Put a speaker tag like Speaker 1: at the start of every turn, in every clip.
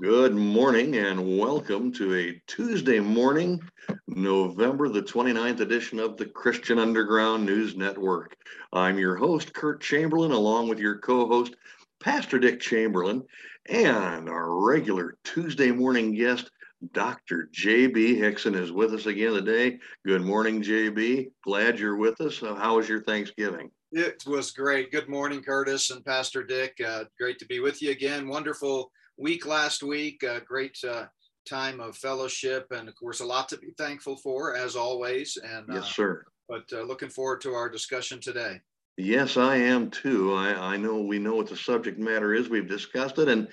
Speaker 1: Good morning and welcome to a Tuesday morning, November the 29th edition of the Christian Underground News Network. I'm your host, Kurt Chamberlain, along with your co host, Pastor Dick Chamberlain, and our regular Tuesday morning guest, Dr. JB Hixson, is with us again today. Good morning, JB. Glad you're with us. How was your Thanksgiving?
Speaker 2: It was great. Good morning, Curtis and Pastor Dick. Uh, great to be with you again. Wonderful week last week. Uh, great uh, time of fellowship, and of course, a lot to be thankful for, as always. And
Speaker 1: yes, uh, sir.
Speaker 2: But uh, looking forward to our discussion today.
Speaker 1: Yes, I am too. I, I know we know what the subject matter is. We've discussed it, and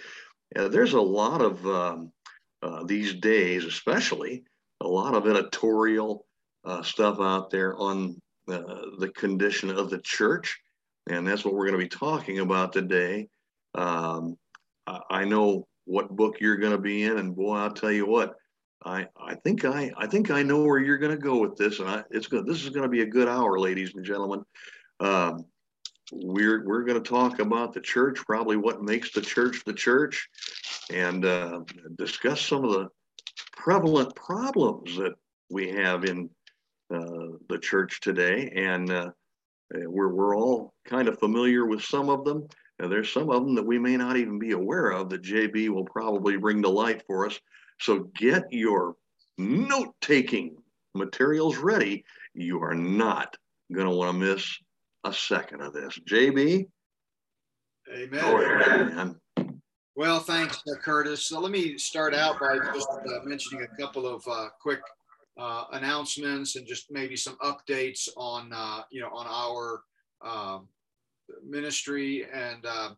Speaker 1: uh, there's a lot of um, these days, especially a lot of editorial stuff out there on the condition of the church. And that's what we're going to be talking about today. Um, I know what book you're going to be in, and boy, I'll tell you what, I, I think I I think I know where you're going to go with this, and I, it's good. This is going to be a good hour, ladies and gentlemen. Um, we're we're going to talk about the church, probably what makes the church the church, and uh, discuss some of the prevalent problems that we have in uh, the church today, and uh, we're we're all kind of familiar with some of them. And there's some of them that we may not even be aware of that JB will probably bring to light for us. So get your note taking materials ready. You are not going to want to miss a second of this. JB?
Speaker 2: Amen. Ahead, well, thanks, uh, Curtis. So let me start out by just uh, mentioning a couple of uh, quick uh, announcements and just maybe some updates on, uh, you know, on our um, ministry and uh,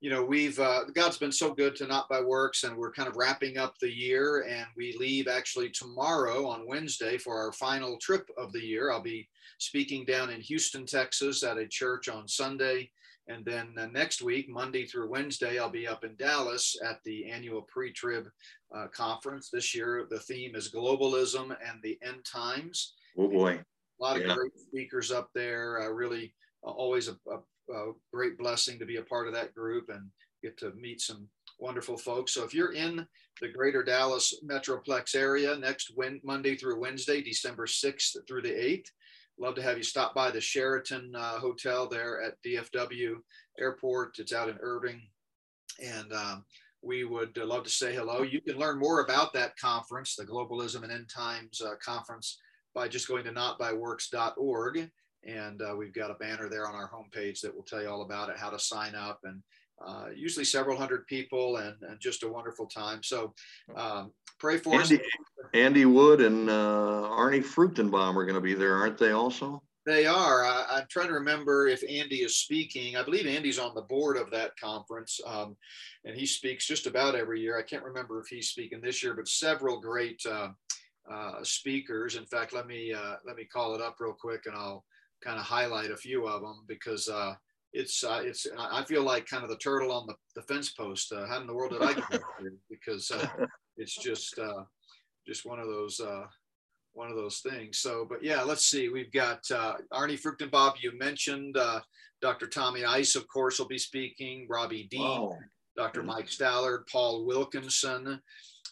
Speaker 2: you know we've uh, god's been so good to not by works and we're kind of wrapping up the year and we leave actually tomorrow on wednesday for our final trip of the year. I'll be speaking down in houston texas at a church on sunday. And then uh, next week monday through wednesday i'll be up in dallas at the annual pre-trib uh, conference. This year the theme is globalism and the end times.
Speaker 1: Oh boy.
Speaker 2: A lot of yeah. great speakers up there. Uh, really uh, always a, a, a great blessing to be a part of that group and get to meet some wonderful folks. So if you're in the greater Dallas Metroplex area next win- Monday through Wednesday, December 6th through the 8th, love to have you stop by the Sheraton uh, Hotel there at DFW Airport. It's out in Irving. And um, we would love to say hello. You can learn more about that conference, the Globalism and End Times uh, Conference, by just going to notbyworks.org. And uh, we've got a banner there on our homepage that will tell you all about it, how to sign up, and uh, usually several hundred people, and, and, just a wonderful time. So um, pray for
Speaker 1: Andy,
Speaker 2: us.
Speaker 1: Andy Wood and uh, Arnie Fruchtenbaum are going to be there, aren't they? Also.
Speaker 2: They are. I, am trying to remember if Andy is speaking. I believe Andy's on the board of that conference, um, and he speaks just about every year. I can't remember if he's speaking this year, but several great uh, uh, speakers. In fact, let me uh, let me call it up real quick, and I'll kind of highlight a few of them because uh, it's uh, it's I feel like kind of the turtle on the, the fence post. Uh, how in the world did I get here? Because uh, it's just uh, just one of those uh, one of those things. So, but yeah, let's see. We've got uh, Arnie Fruchtenbaum. You mentioned uh, Dr. Tommy Ice, of course, will be speaking. Robbie Dean, wow. Dr. Mike Stallard, Paul Wilkinson,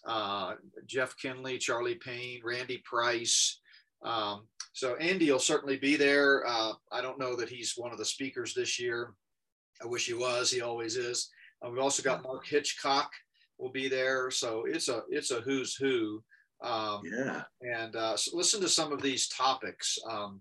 Speaker 2: uh, Jeff Kinley, Charlie Payne, Randy Price. Um, so Andy will certainly be there. Uh, I don't know that he's one of the speakers this year. I wish he was. He always is. Uh, we've also got Mark Hitchcock will be there. So it's a it's a who's who.
Speaker 1: Um, yeah.
Speaker 2: And uh, so listen to some of these topics. Um,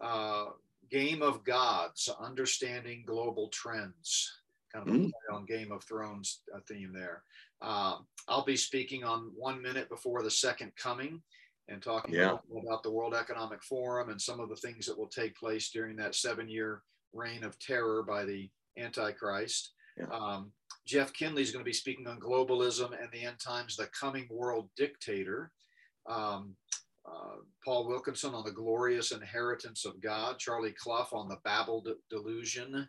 Speaker 2: uh, Game of Gods, understanding global trends. Kind of mm. on Game of Thrones uh, theme there. Um, I'll be speaking on one minute before the second coming and talking yeah. about the World Economic Forum and some of the things that will take place during that seven year reign of terror by the Antichrist. Yeah. Um, Jeff Kinley is going to be speaking on globalism and the end times, the coming world dictator. Um, uh, Paul Wilkinson on the glorious inheritance of God. Charlie Clough on the Babel de- delusion.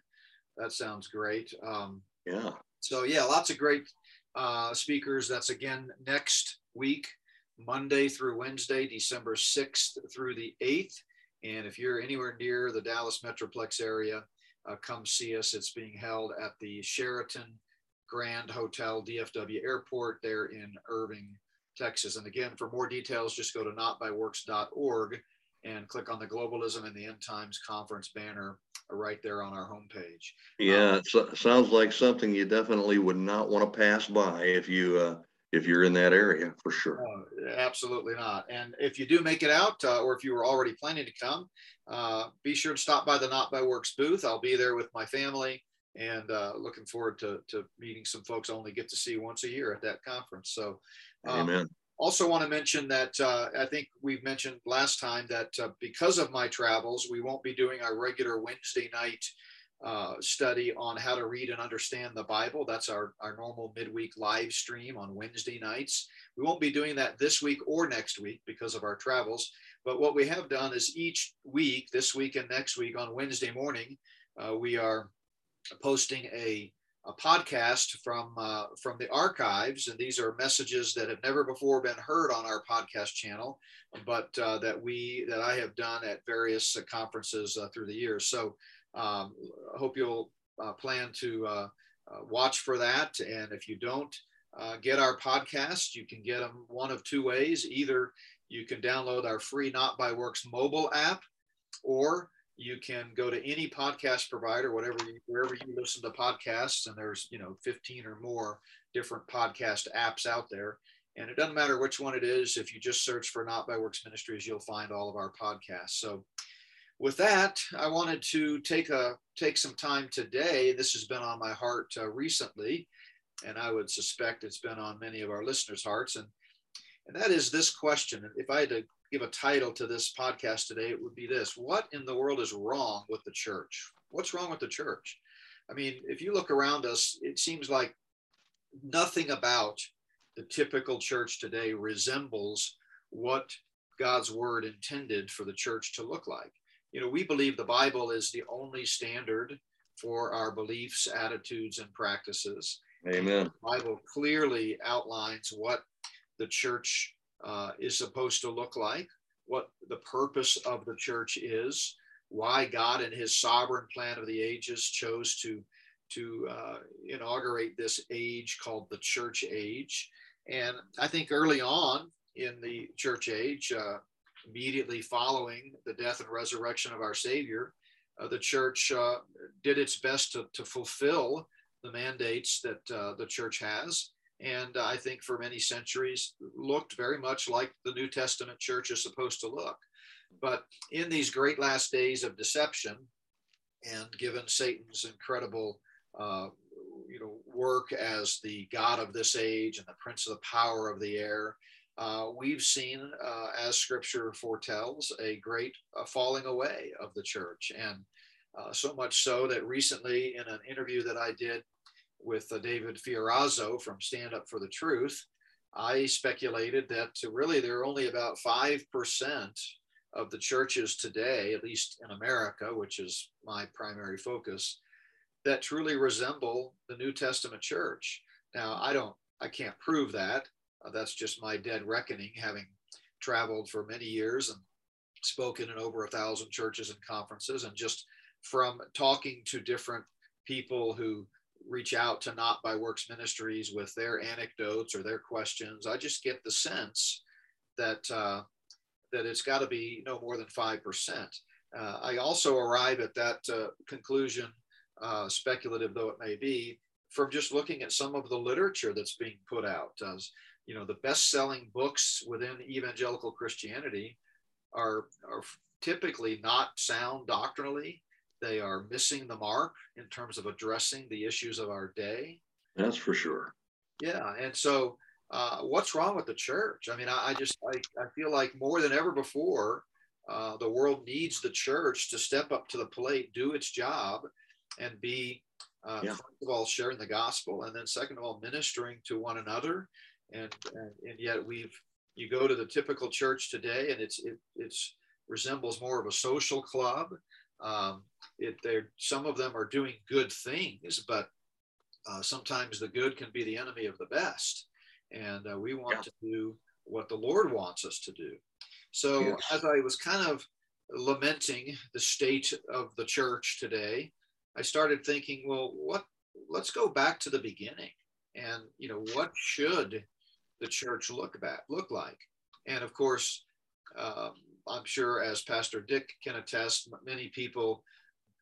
Speaker 2: That sounds great. Um,
Speaker 1: yeah.
Speaker 2: So, yeah, lots of great uh, speakers. That's again next week. Monday through Wednesday, December 6th through the 8th. And if you're anywhere near the Dallas Metroplex area, uh, come see us. It's being held at the Sheraton Grand Hotel DFW Airport there in Irving, Texas. And again, for more details, just go to notbyworks.org and click on the Globalism and the End Times Conference banner right there on our homepage.
Speaker 1: Yeah, um, it sounds like something you definitely would not want to pass by if you uh, if you're in that area for sure.
Speaker 2: Uh, absolutely not. And if you do make it out, uh, or if you were already planning to come, uh, be sure to stop by the Not by Works booth. I'll be there with my family and uh, looking forward to, to meeting some folks I only get to see once a year at that conference. So,
Speaker 1: um, Amen.
Speaker 2: Also, want to mention that uh, I think we've mentioned last time that uh, because of my travels, we won't be doing our regular Wednesday night uh, study on how to read and understand the Bible. That's our, our normal midweek live stream on Wednesday nights. We won't be doing that this week or next week because of our travels. But what we have done is each week, this week and next week on Wednesday morning, uh, we are posting a, a podcast from uh, from the archives, and these are messages that have never before been heard on our podcast channel, but uh, that we that I have done at various conferences uh, through the years. So um, I hope you'll uh, plan to uh, watch for that, and if you don't get our podcast, you can get them one of two ways: either you can download our free Not by Works mobile app, or you can go to any podcast provider, whatever you, wherever you listen to podcasts, and there's you know 15 or more different podcast apps out there. And it doesn't matter which one it is. If you just search for Not by Works Ministries, you'll find all of our podcasts. So, with that, I wanted to take a take some time today. This has been on my heart uh, recently, and I would suspect it's been on many of our listeners' hearts. And and that is this question. If I had to give a title to this podcast today, it would be this What in the world is wrong with the church? What's wrong with the church? I mean, if you look around us, it seems like nothing about the typical church today resembles what God's word intended for the church to look like. You know, we believe the Bible is the only standard for our beliefs, attitudes, and practices.
Speaker 1: Amen. The
Speaker 2: Bible clearly outlines what the church uh, is supposed to look like, what the purpose of the church is, why God in his sovereign plan of the ages chose to, to uh, inaugurate this age called the church age. And I think early on in the church age, uh, immediately following the death and resurrection of our Savior, uh, the church uh, did its best to, to fulfill the mandates that uh, the church has and I think for many centuries looked very much like the New Testament church is supposed to look. But in these great last days of deception, and given Satan's incredible, uh, you know, work as the god of this age and the prince of the power of the air, uh, we've seen, uh, as Scripture foretells, a great uh, falling away of the church, and uh, so much so that recently, in an interview that I did with uh, David Fiorazo from Stand Up for the Truth, I speculated that really there are only about 5% of the churches today, at least in America, which is my primary focus, that truly resemble the New Testament church. Now, I don't, I can't prove that. Uh, that's just my dead reckoning, having traveled for many years and spoken in over a thousand churches and conferences, and just from talking to different people who reach out to Not by Works Ministries with their anecdotes or their questions. I just get the sense that uh, that it's got to be no more than five percent. Uh, I also arrive at that uh, conclusion, uh, speculative though it may be, from just looking at some of the literature that's being put out. You know, the best-selling books within evangelical Christianity are are typically not sound doctrinally they are missing the mark in terms of addressing the issues of our day.
Speaker 1: That's for sure.
Speaker 2: Yeah. And so, uh, what's wrong with the church? I mean, I, I just I, I, feel like more than ever before, uh, the world needs the church to step up to the plate, do its job, and be uh, yeah. first of all sharing the gospel, and then second of all ministering to one another. And and, and yet we've you go to the typical church today, and it's it it's resembles more of a social club. Um, it, they're, some of them are doing good things, but uh, sometimes the good can be the enemy of the best. And uh, we want yeah. to do what the Lord wants us to do. So, yes. as I was kind of lamenting the state of the church today, I started thinking, well, what? Let's go back to the beginning. and you know what should the church look back look like. And of course um, i'm sure as pastor dick can attest many people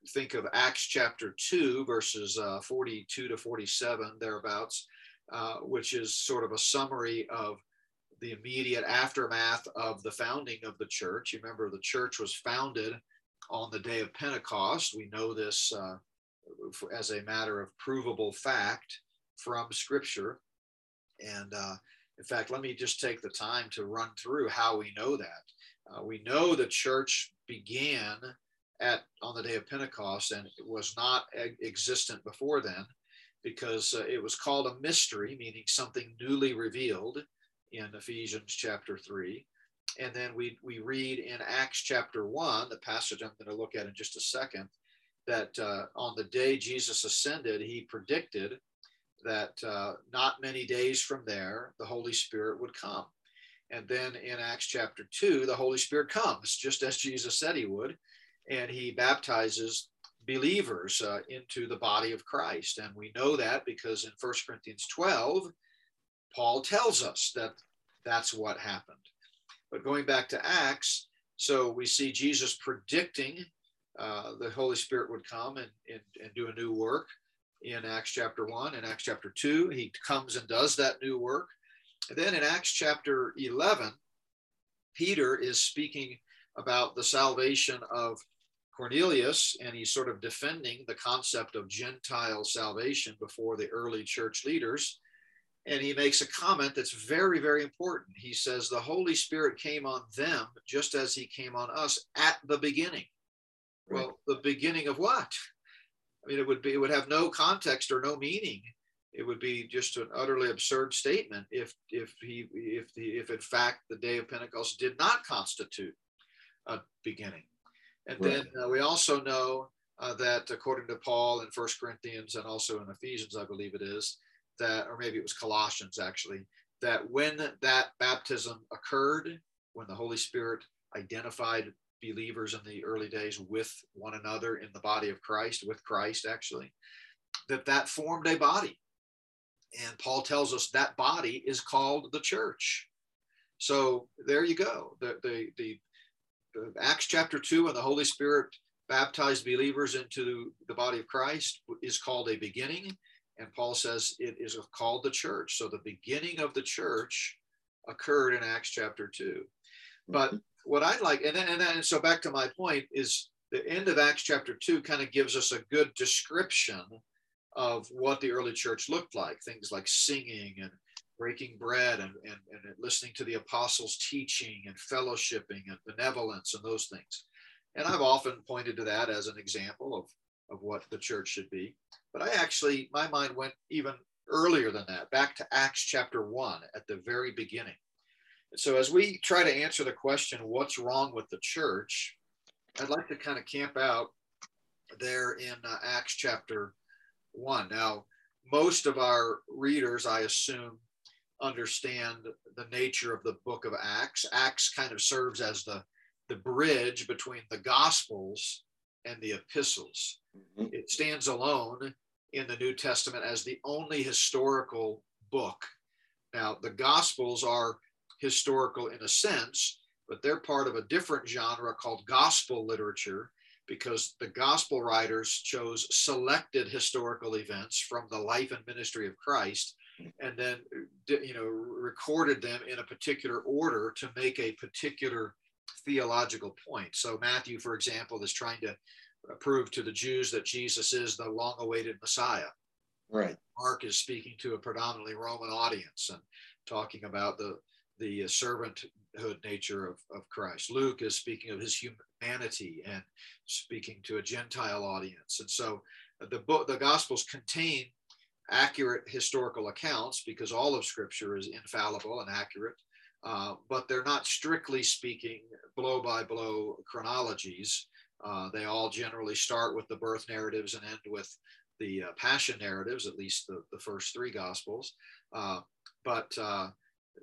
Speaker 2: think of acts chapter 2 verses uh, 42 to 47 thereabouts uh, which is sort of a summary of the immediate aftermath of the founding of the church. You remember the church was founded on the day of pentecost. We know this uh, as a matter of provable fact from Scripture. And uh, in fact, let me just take the time to run through how we know that. Uh, we know the church began at on the day of Pentecost and it was not existent before then because uh, it was called a mystery, meaning something newly revealed in Ephesians chapter 3. And then we, we read in Acts chapter 1, the passage I'm going to look at in just a second, that uh, on the day Jesus ascended, he predicted that uh, not many days from there, the Holy Spirit would come. And then in Acts chapter 2, the Holy Spirit comes, just as Jesus said he would, and he baptizes believers uh, into the body of Christ. And we know that because in 1 Corinthians 12, Paul tells us that that's what happened. But going back to Acts, so we see Jesus predicting uh, the Holy Spirit would come and, and, and do a new work in Acts chapter 1 and Acts chapter 2. He comes and does that new work. And then in Acts chapter 11, Peter is speaking about the salvation of Cornelius, and he's sort of defending the concept of Gentile salvation before the early church leaders. And he makes a comment that's very, very important. He says, The Holy Spirit came on them just as he came on us at the beginning. Well, the beginning of what? I mean, it would be it would have no context or no meaning. It would be just an utterly absurd statement if if he if the if in fact the day of Pentecost did not constitute a beginning. And right. then uh, we also know uh, that according to Paul in First Corinthians and also in Ephesians, I believe it is that, or maybe it was Colossians actually, that when that baptism occurred, when the Holy Spirit identified believers in the early days with one another in the body of Christ, with Christ actually, that that formed a body. And Paul tells us that body is called the church. So there you go. The, the, the, the Acts chapter 2 and the Holy Spirit baptized believers into the body of Christ is called a beginning. And Paul says it is called the church. So the beginning of the church occurred in Acts chapter 2. But mm-hmm. What I'd like, and and so back to my point is the end of Acts chapter two kind of gives us a good description of what the early church looked like. Things like singing and breaking bread and, and, and listening to the apostles' teaching and fellowshipping and benevolence and those things. And I've often pointed to that as an example of, of what the church should be. But I actually, my mind went even earlier than that, back to Acts chapter one at the very beginning. So, as we try to answer the question, what's wrong with the church, I'd like to kind of camp out there in uh, Acts chapter 1. Now, most of our readers, I assume, understand the nature of the book of Acts. Acts kind of serves as the, the bridge between the Gospels and the epistles. Mm-hmm. It stands alone in the New Testament as the only historical book. Now, the Gospels are historical in a sense, but they're part of a different genre called gospel literature because the gospel writers chose selected historical events from the life and ministry of Christ and then you know recorded them in a particular order to make a particular theological point. So Matthew for example is trying to prove to the Jews that Jesus is the long awaited Messiah.
Speaker 1: Right.
Speaker 2: Mark is speaking to a predominantly Roman audience and talking about the the servanthood nature of, of Christ. Luke is speaking of his humanity and speaking to a Gentile audience. And so the book, the Gospels contain accurate historical accounts because all of Scripture is infallible and accurate, uh, but they're not strictly speaking blow by blow chronologies. Uh, they all generally start with the birth narratives and end with the uh, passion narratives, at least the, the first three Gospels. Uh, but uh,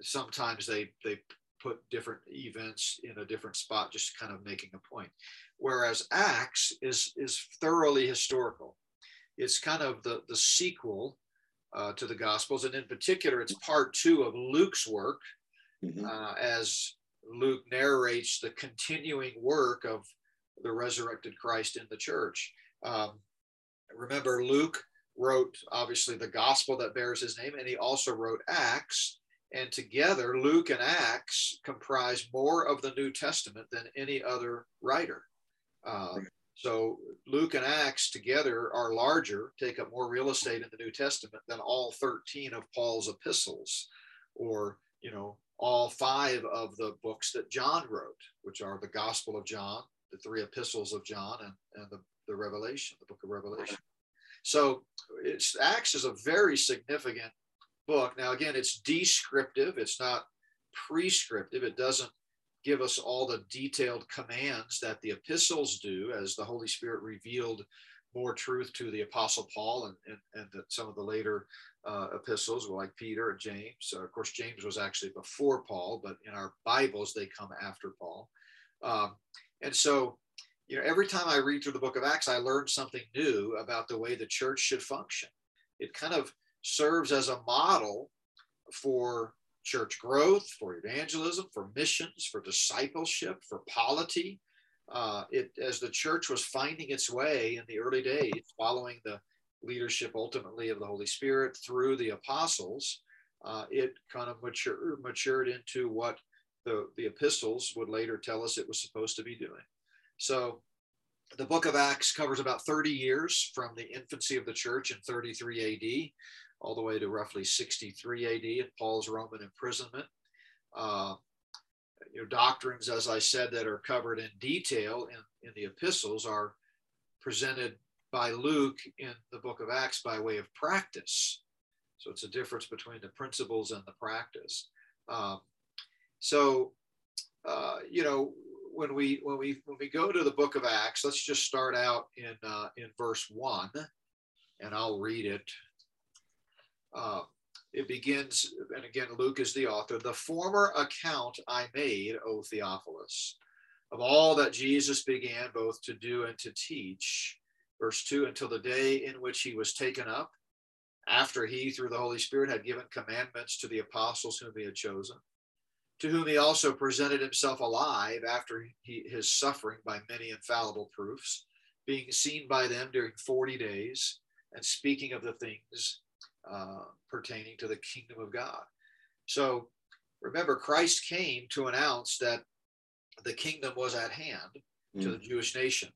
Speaker 2: sometimes they they put different events in a different spot, just kind of making a point. Whereas Acts is is thoroughly historical. It's kind of the the sequel uh, to the Gospels. And in particular, it's part two of Luke's work
Speaker 1: Mhm.
Speaker 2: uh, as Luke narrates the continuing work of the resurrected Christ in the church. Um, remember, Luke wrote obviously the gospel that bears his name, and he also wrote Acts. And together, Luke and Acts comprise more of the New Testament than any other writer. Uh, so Luke and Acts together are larger, take up more real estate in the New Testament than all 13 of Paul's epistles, or you know, all five of the books that John wrote, which are the Gospel of John, the three epistles of John, and, and the, the Revelation, the book of Revelation. So it's Acts is a very significant book. Now, again, it's descriptive, it's not prescriptive. It doesn't give us all the detailed commands that the epistles do as the Holy Spirit revealed more truth to the Apostle Paul and, and, and that some of the later uh, epistles, like Peter and James. Uh, of course, James was actually before Paul, but in our Bibles, they come after Paul. Um, and so, you know, every time I read through the book of Acts, I learn something new about the way the church should function. It kind of serves as a model for church growth, for evangelism, for missions, for discipleship, for polity. Uh, it as the church was finding its way in the early days, following the leadership ultimately of the Holy Spirit through the apostles, uh, it kind of matured into what the, the epistles would later tell us it was supposed to be doing. So the book of Acts covers about 30 years from the infancy of the church in 33 AD all the way to roughly 63 AD at Paul's Roman imprisonment. Uh, you know, doctrines, as I said, that are covered in detail in, in the epistles are presented by Luke in the book of Acts by way of practice. So it's a difference between the principles and the practice. Um, so, uh, you know, when we when we when we go to the book of Acts, let's just start out in uh, in verse one, and I'll read it. Uh, it begins, and again, Luke is the author. The former account I made, O Theophilus, of all that Jesus began both to do and to teach. Verse 2 until the day in which he was taken up, after he, through the Holy Spirit, had given commandments to the apostles whom he had chosen, to whom he also presented himself alive after he, his suffering by many infallible proofs, being seen by them during 40 days, and speaking of the things uh, pertaining to the kingdom of God. So remember, Christ came to announce that the kingdom was at hand mm. to the Jewish nation.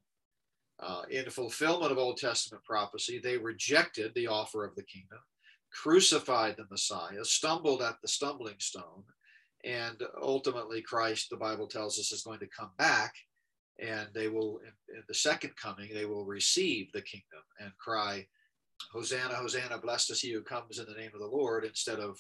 Speaker 2: Uh, in fulfillment of Old Testament prophecy, they rejected the offer of the kingdom, crucified the Messiah, stumbled at the stumbling stone, and ultimately Christ, the Bible tells us, is going to come back, and they will, in, in the second coming, they will receive the kingdom and cry, Hosanna, Hosanna, blessed is he who comes in the name of the Lord, instead of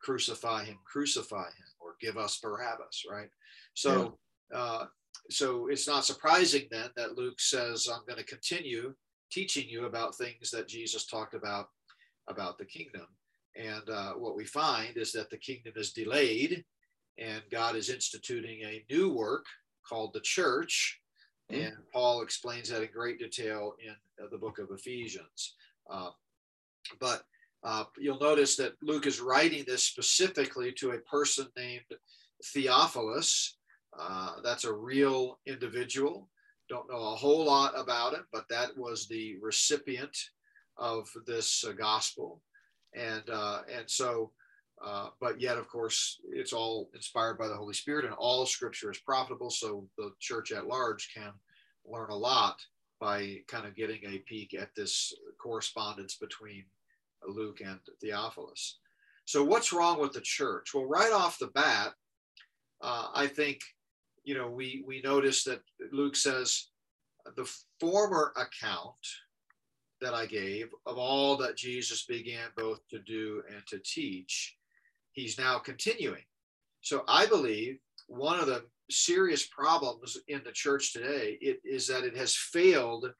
Speaker 2: crucify him, crucify him, or give us Barabbas, right? So, yeah. uh, so it's not surprising then that Luke says, I'm going to continue teaching you about things that Jesus talked about about the kingdom. And uh, what we find is that the kingdom is delayed, and God is instituting a new work called the church. Mm-hmm. And Paul explains that in great detail in uh, the book of Ephesians. Uh, but uh, you'll notice that Luke is writing this specifically to a person named Theophilus. Uh, that's a real individual. Don't know a whole lot about it, but that was the recipient of this uh, gospel. And, uh, and so, uh, but yet, of course, it's all inspired by the Holy Spirit and all scripture is profitable. So the church at large can learn a lot by kind of getting a peek at this correspondence between Luke and Theophilus. So, what's wrong with the church? Well, right off the bat, uh, I think you know we we notice that Luke says the former account that I gave of all that Jesus began both to do and to teach, he's now continuing. So I believe one of the serious problems in the church today it, is that it has failed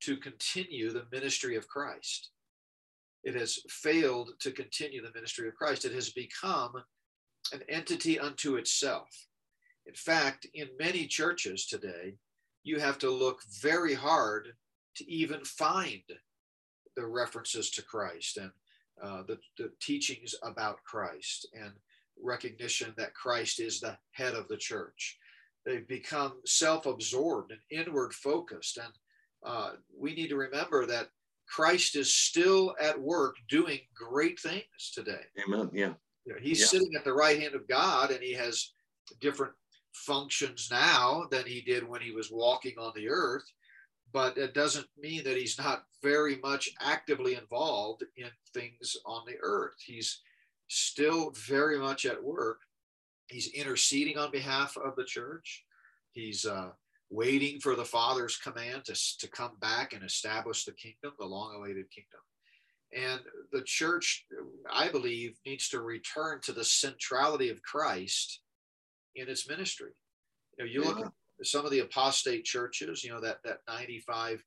Speaker 2: to continue the ministry of Christ. It has failed to continue the ministry of Christ. It has become an entity unto itself. In fact, in many churches today, you have to look very hard to even find the references to Christ and uh, the, the teachings about Christ and recognition that Christ is the head of the church. They've become self absorbed and inward focused. And uh, we need to remember that Christ is still at work doing great things today.
Speaker 1: Amen. Yeah.
Speaker 2: You know, he's yeah. sitting at the right hand of God and he has different functions now than he did when he was walking on the earth. But it doesn't mean that he's not very much actively involved in things on the earth. He's still very much at work. He's interceding on behalf of the church. He's uh, waiting for the Father's command to, to come back and establish the kingdom, the long awaited kingdom. And the church, I believe, needs to return to the centrality of Christ in its ministry. You know, you yeah. look at some of the apostate churches, you know, that, that 95%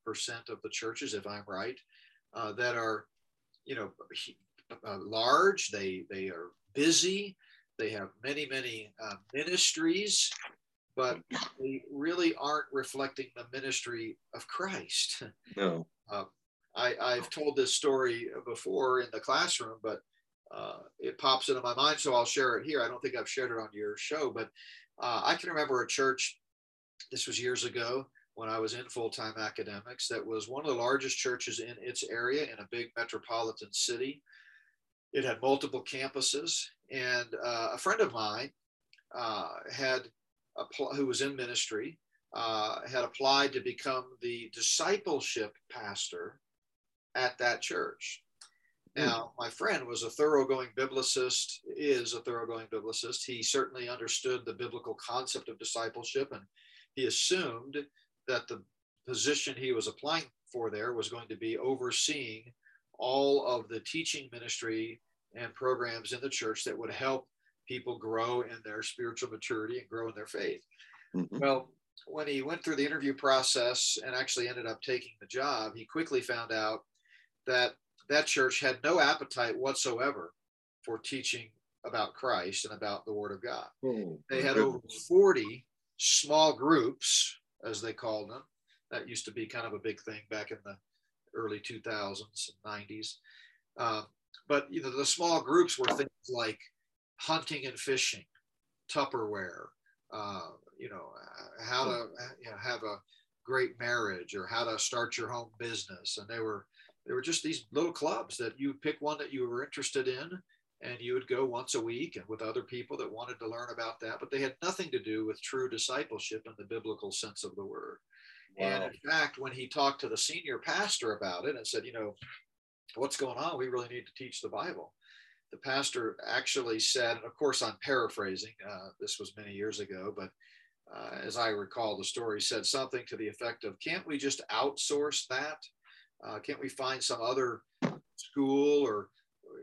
Speaker 2: of the churches, if I'm right, uh, that are, you know, uh, large, they, they are busy, they have many, many uh, ministries, but they really aren't reflecting the ministry of Christ.
Speaker 1: No.
Speaker 2: Uh, I, I've told this story before in the classroom, but uh, it pops into my mind, so I'll share it here. I don't think I've shared it on your show, but uh, I can remember a church, this was years ago when I was in full time academics, that was one of the largest churches in its area in a big metropolitan city. It had multiple campuses, and uh, a friend of mine uh, had who was in ministry, uh, had applied to become the discipleship pastor at that church. Hmm. Now, my friend was a thoroughgoing biblicist, is a thoroughgoing biblicist. He certainly understood the biblical concept of discipleship, and he assumed that the position he was applying for there was going to be overseeing all of the teaching ministry and programs in the church that would help people grow in their spiritual maturity and grow in their faith. Mm-hmm. Well, when he went through the interview process and actually ended up taking the job, he quickly found out that that church had no appetite whatsoever for teaching about Christ and about the Word of God. Oh, they had over 40 small groups, as they called them. That used to be kind of a big thing back in the early 2000s and 90s. Uh, but you know, the small groups were things like hunting and fishing, Tupperware, uh, you know, how to you know, have a great marriage or how to start your home business. And they were, they were just these little clubs that you pick one that you were interested in and you would go once a week and with other people that wanted to learn about that, but they had nothing to do with true discipleship in the biblical sense of the word. Wow. And in fact, when he talked to the senior pastor about it and said, you know, what's going on? We really need to teach the Bible the pastor actually said, and of course I'm paraphrasing, uh, this was many years ago, but uh, as I recall the story, said something to the effect of, can't we just outsource that? Uh, can't we find some other school or,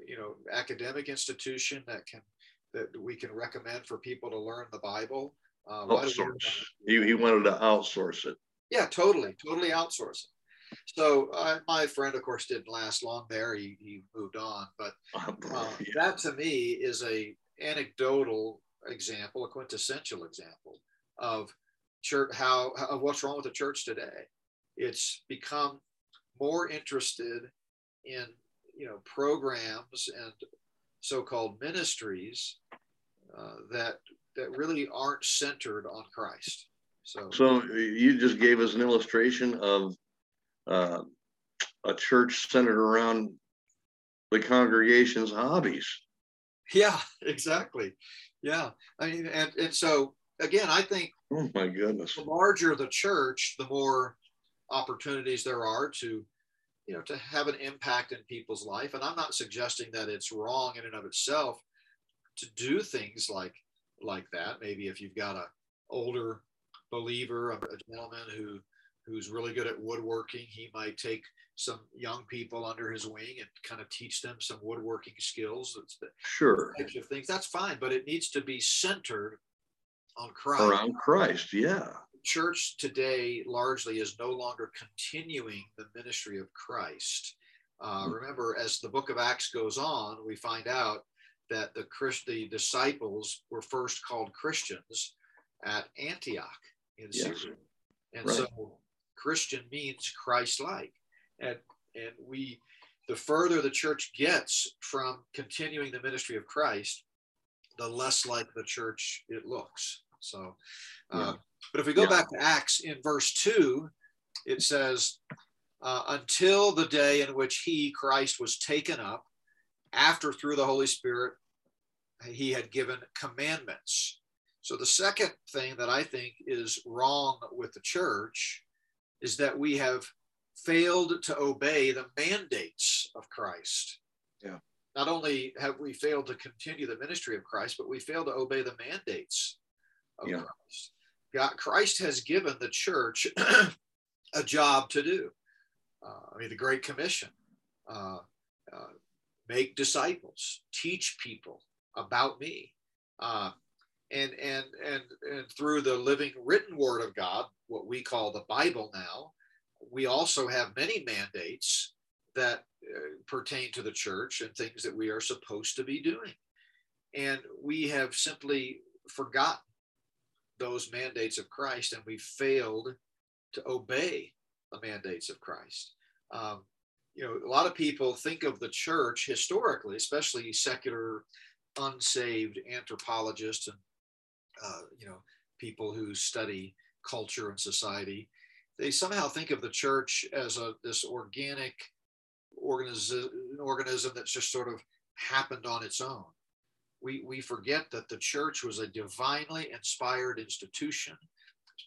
Speaker 2: you know, academic institution that can, that we can recommend for people to learn the Bible?
Speaker 1: Uh, outsource. He, he wanted to outsource it.
Speaker 2: Yeah, totally, totally outsource it. So uh, my friend, of course, didn't last long there. He, he moved on, but uh, that to me is a anecdotal example, a quintessential example of church how of what's wrong with the church today. It's become more interested in you know programs and so-called ministries uh, that that really aren't centered on Christ. So,
Speaker 1: so you just gave us an illustration of uh, a church centered around the congregation's hobbies.
Speaker 2: Yeah, exactly. Yeah. I mean, and, and so again, I think
Speaker 1: oh my goodness,
Speaker 2: the larger the church, the more opportunities there are to, you know, to have an impact in people's life. And I'm not suggesting that it's wrong in and of itself to do things like like that. Maybe if you've got a older believer, a, a gentleman who who's really good at woodworking. He might take some young people under his wing and kind of teach them some woodworking skills.
Speaker 1: sure.
Speaker 2: Types of things. That's fine, but it needs to be centered on Christ.
Speaker 1: Around Christ, yeah.
Speaker 2: Church today largely is no longer continuing the ministry of Christ. Uh, mm-hmm. Remember, as the book of Acts goes on, we find out that the Christ, the disciples were first called Christians at Antioch in yes. Syria. And right. so Christian means Christ-like, and and we the further the church gets from continuing the ministry of Christ, the less like the church it looks. So, uh, yeah. but if we go yeah. back to Acts in verse 2, it says, uh, until the day in which he, Christ, was taken up, after through the Holy Spirit, he had given commandments. So, the second thing that I think is wrong with the church is that we have failed to obey the mandates of Christ.
Speaker 1: Yeah.
Speaker 2: Not only have we failed to continue the ministry of Christ, but we fail to obey the mandates of yeah. Christ. God, Christ has given the church a job to do. Uh, I mean, the Great Commission uh, uh, make disciples, teach people about me. And, and, and, and through the living written word of God, what we call the Bible now, we also have many mandates that uh, pertain to the church and things that we are supposed to be doing. And we have simply forgotten those mandates of Christ and we failed to obey the mandates of Christ. Um, you know, a lot of people think of the church historically, especially secular, unsaved anthropologists and, uh, you know, people who study culture and society. They somehow think of the church as a this organic organism, organism that's just sort of happened on its own. We, we forget that the church was a divinely inspired institution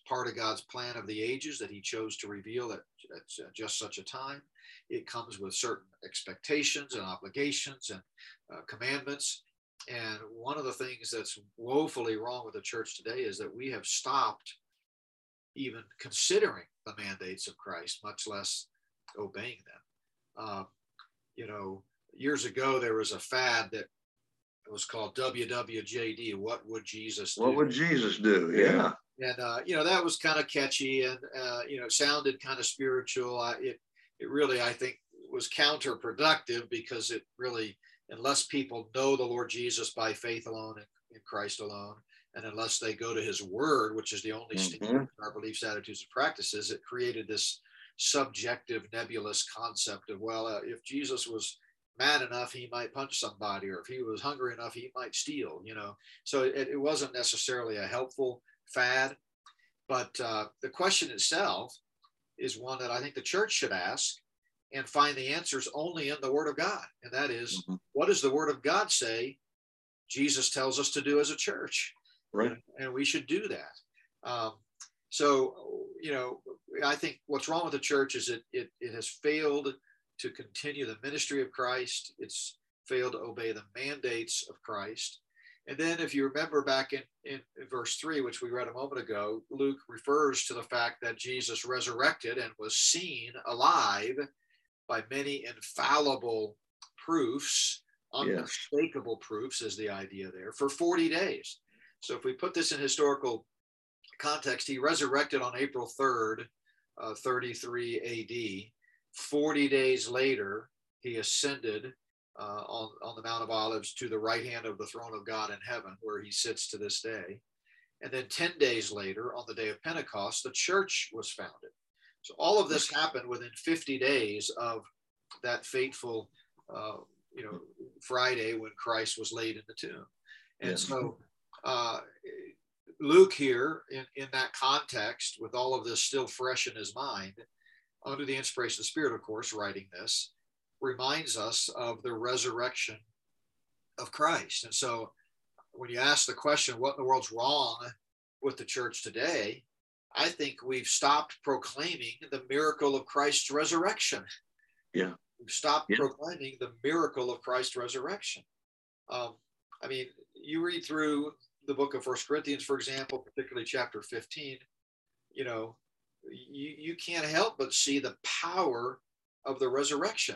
Speaker 2: part of God's plan of the ages that he chose to reveal at, at just such a time. It comes with certain expectations and obligations and uh, commandments. And one of the things that's woefully wrong with the church today is that we have stopped even considering the mandates of Christ, much less obeying them. Uh, you know, years ago, there was a fad that was called WWJD. What would Jesus do?
Speaker 1: What would Jesus do? Yeah
Speaker 2: and uh, you know that was kind of catchy and uh, you know sounded kind of spiritual. I, it it really I think was counterproductive because it really unless people know the Lord Jesus by faith alone and in Christ alone, and unless they go to His Word, which is the only mm-hmm. standard in our beliefs, attitudes, and practices, it created this subjective, nebulous concept of well, uh, if Jesus was mad enough, he might punch somebody, or if he was hungry enough, he might steal. You know, so it, it wasn't necessarily a helpful fad. But uh, the question itself is one that I think the church should ask and find the answers only in the Word of God. And that is, mm-hmm. what does the Word of God say Jesus tells us to do as a church?
Speaker 1: Right.
Speaker 2: And, and we should do that. Um, so, you know, I think what's wrong with the church is it, it, it has failed to continue the ministry of Christ. It's failed to obey the mandates of Christ. And then, if you remember back in, in, verse 3, which we read a moment ago, Luke refers to the fact that Jesus resurrected and was seen alive by many infallible proofs, unmistakable yes. proofs, is the idea there, for 40 days. So, if we put this in historical context, he resurrected on April 3rd, uh, 33 AD. 40 days later, he ascended uh, on, on the Mount of Olives to the right hand of the throne of God in heaven, where he sits to this day. And then 10 days later, on the day of Pentecost, the church was founded. So all of this happened within 50 days of that fateful, uh, you know, Friday when Christ was laid in the tomb. And yes. so uh, Luke here, in, in that context, with all of this still fresh in his mind, under the inspiration of the Spirit, of course, writing this, reminds us of the resurrection of Christ. And so when you ask the question, what in the world's wrong with the church today? I think we've stopped proclaiming the miracle of Christ's resurrection.
Speaker 1: Yeah.
Speaker 2: We've stopped yeah. proclaiming the miracle of Christ's resurrection. Um, I mean, you read through the book of First Corinthians, for example, particularly chapter 15, you know, you, you can't help but see the power of the resurrection.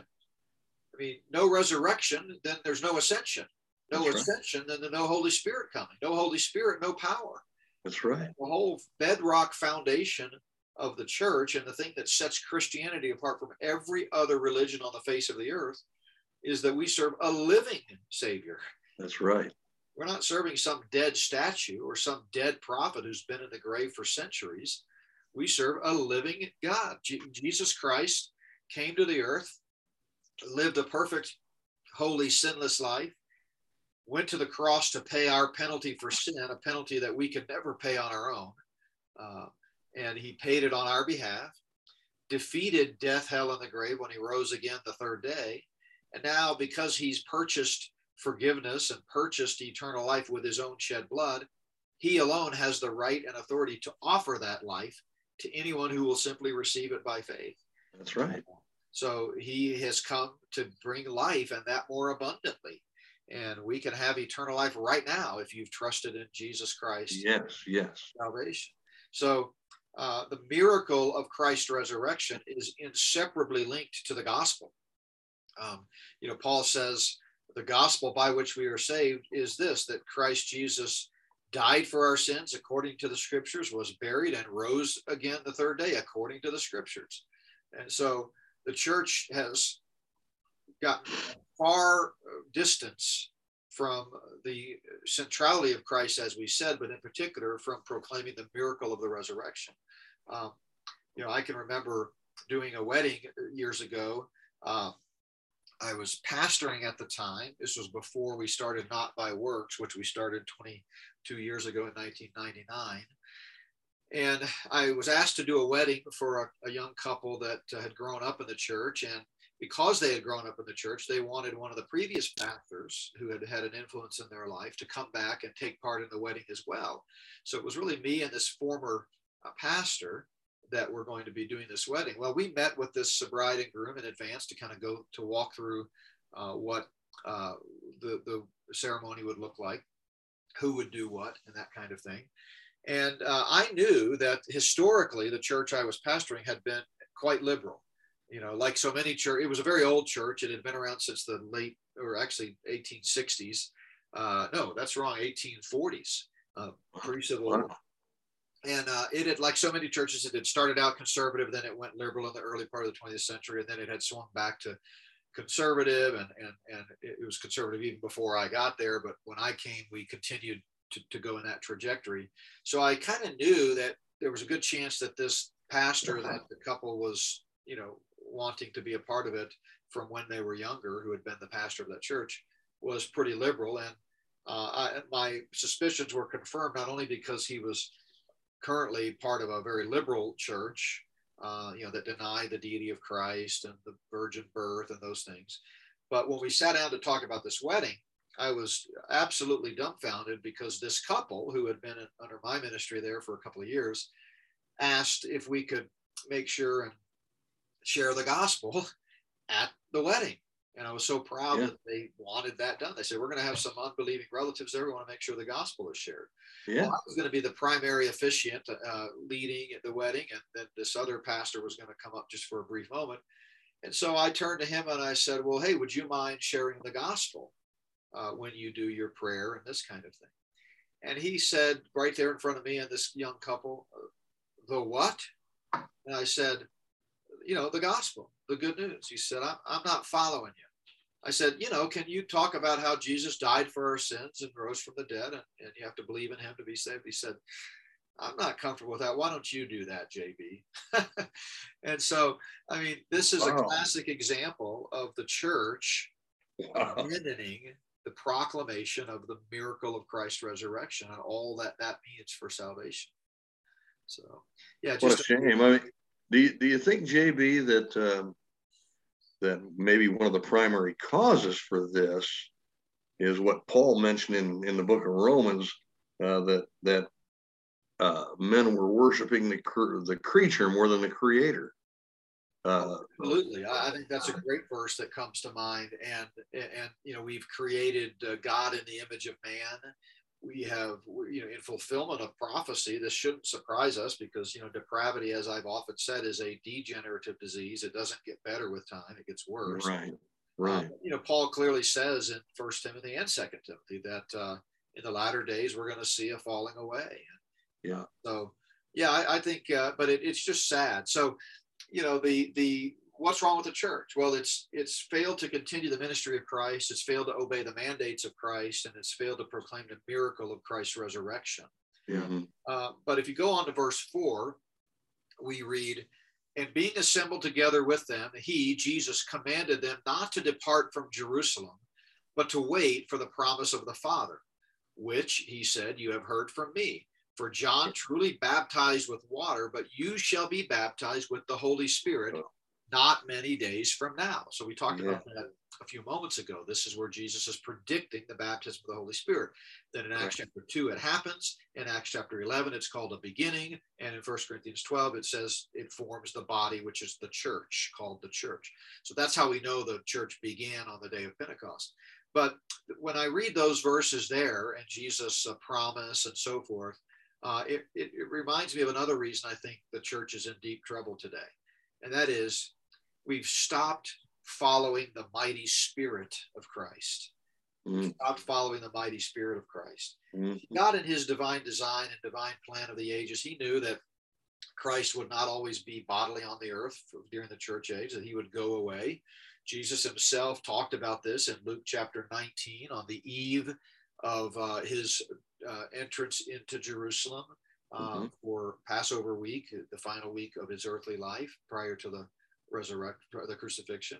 Speaker 2: I mean, no resurrection, then there's no ascension. No That's ascension, right. then there's no Holy Spirit coming. No Holy Spirit, no power.
Speaker 1: That's right.
Speaker 2: The whole bedrock foundation of the church and the thing that sets Christianity apart from every other religion on the face of the earth is that we serve a living Savior.
Speaker 1: That's right.
Speaker 2: We're not serving some dead statue or some dead prophet who's been in the grave for centuries. We serve a living God. Jesus Christ came to the earth lived a perfect, holy, sinless life, went to the cross to pay our penalty for sin, a penalty that we could never pay on our own. Uh, and he paid it on our behalf, defeated death, hell, and the grave when he rose again the third day. And now, because he's purchased forgiveness and purchased eternal life with his own shed blood, he alone has the right and authority to offer that life to anyone who will simply receive it by faith.
Speaker 1: That's right.
Speaker 2: So he has come to bring life and that more abundantly. And we can have eternal life right now if you've trusted in Jesus Christ.
Speaker 1: Yes, yes.
Speaker 2: Salvation. So uh, the miracle of Christ's resurrection is inseparably linked to the gospel. Um, you know, Paul says the gospel by which we are saved is this that Christ Jesus died for our sins according to the scriptures, was buried, and rose again the third day according to the scriptures. And so the church has gotten far distance from the centrality of Christ, as we said, but in particular from proclaiming the miracle of the resurrection. Um, you know, I can remember doing a wedding years ago. Uh, I was pastoring at the time. This was before we started Not by Works, which we started 22 years ago in 1999. And I was asked to do a wedding for a, a young couple that uh, had grown up in the church. And because they had grown up in the church, they wanted one of the previous pastors who had had an influence in their life to come back and take part in the wedding as well. So it was really me and this former uh, pastor that were going to be doing this wedding. Well, we met with this bride and groom in advance to kind of go to walk through uh, what uh, the, the ceremony would look like, who would do what, and that kind of thing. And uh, I knew that historically the church I was pastoring had been quite liberal. You know, like so many church, it was a very old church. It had been around since the late, or actually 1860s. Uh, no, that's wrong, 1840s, uh, pre-civil war. And uh, it had, like so many churches, it had started out conservative, then it went liberal in the early part of the 20th century, and then it had swung back to conservative, and and and it was conservative even before I got there. But when I came, we continued to, to go in that trajectory. So I kind of knew that there was a good chance that this pastor that the couple was, you know, wanting to be a part of it from when they were younger, who had been the pastor of that church, was pretty liberal. And uh, I, my suspicions were confirmed not only because he was currently part of a very liberal church, uh, you know, that deny the deity of Christ and the virgin birth and those things. But when we sat down to talk about this wedding, I was absolutely dumbfounded because this couple, who had been under my ministry there for a couple of years, asked if we could make sure and share the gospel at the wedding. And I was so proud yeah. that they wanted that done. They said, We're going to have some unbelieving relatives there. We want to make sure the gospel is shared. Yeah. Well, I was going to be the primary officiant uh, leading at the wedding, and then this other pastor was going to come up just for a brief moment. And so I turned to him and I said, Well, hey, would you mind sharing the gospel uh, when you do your prayer and this kind of thing? And he said, right there in front of me and this young couple, The what? And I said, You know, the gospel, the good news. He said, I'm, I'm not following you. I said, you know, can you talk about how Jesus died for our sins and rose from the dead, and, and you have to believe in him to be saved? He said, I'm not comfortable with that. Why don't you do that, JB? and so, I mean, this is wow. a classic example of the church wow. abandoning the proclamation of the miracle of Christ's resurrection and all that that means for salvation. So, yeah,
Speaker 1: what a shame. I mean, do you, do you think, JB, that um, that maybe one of the primary causes for this is what Paul mentioned in, in the book of Romans uh, that that uh, men were worshiping the the creature more than the creator.
Speaker 2: Uh, Absolutely, I think that's a great verse that comes to mind. And and you know we've created uh, God in the image of man, we have you know in fulfillment of prophecy this shouldn't surprise us because you know depravity as i've often said is a degenerative disease. It doesn't get better with time. It gets worse.
Speaker 1: Right. Right. um,
Speaker 2: you know paul clearly says in first timothy and second timothy that uh, in the latter days we're going to see a falling away.
Speaker 1: Yeah.
Speaker 2: So yeah i, I think uh, but it, it's just sad. So you know the the what's wrong with the church? Well, it's it's failed to continue the ministry of Christ. It's failed to obey the mandates of Christ, and it's failed to proclaim the miracle of Christ's resurrection.
Speaker 1: Yeah.
Speaker 2: Uh, but if you go on to verse four, we read, And being assembled together with them, he, Jesus, commanded them not to depart from Jerusalem, but to wait for the promise of the Father, which he said, You have heard from me. For John truly baptized with water, but you shall be baptized with the Holy Spirit not many days from now. So we talked yeah. about that a few moments ago. This is where Jesus is predicting the baptism of the Holy Spirit. Then in Acts right. chapter 2, it happens. In Acts chapter 11, it's called a beginning. And in 1 Corinthians 12, it says it forms the body, which is the church, called the church. So that's how we know the church began on the day of Pentecost. But when I read those verses there and Jesus' uh, promise and so forth, uh, it, it, it reminds me of another reason I think the church is in deep trouble today. And that is we've stopped following the mighty spirit of Christ. Mm-hmm. Stopped following the mighty spirit of Christ. Mm-hmm. God, in his divine design and divine plan of the ages, he knew that Christ would not always be bodily on the earth during the church age, that he would go away. Jesus himself talked about this in Luke chapter 19 on the eve of uh, his uh, entrance into Jerusalem uh, mm-hmm. for Passover week, the final week of his earthly life prior to the resurrection, the crucifixion.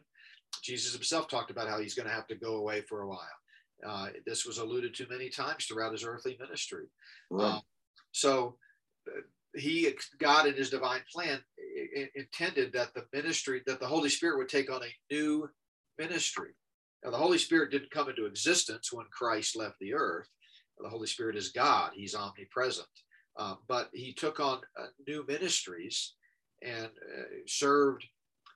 Speaker 2: Jesus himself talked about how he's going to have to go away for a while. Uh, this was alluded to many times throughout his earthly ministry. Right. Um, so uh, he, God, in his divine plan, intended that the ministry, that the Holy Spirit would take on a new ministry. Now, the Holy Spirit didn't come into existence when Christ left the earth. The Holy Spirit is God; He's omnipresent. Uh, but He took on uh, new ministries and uh, served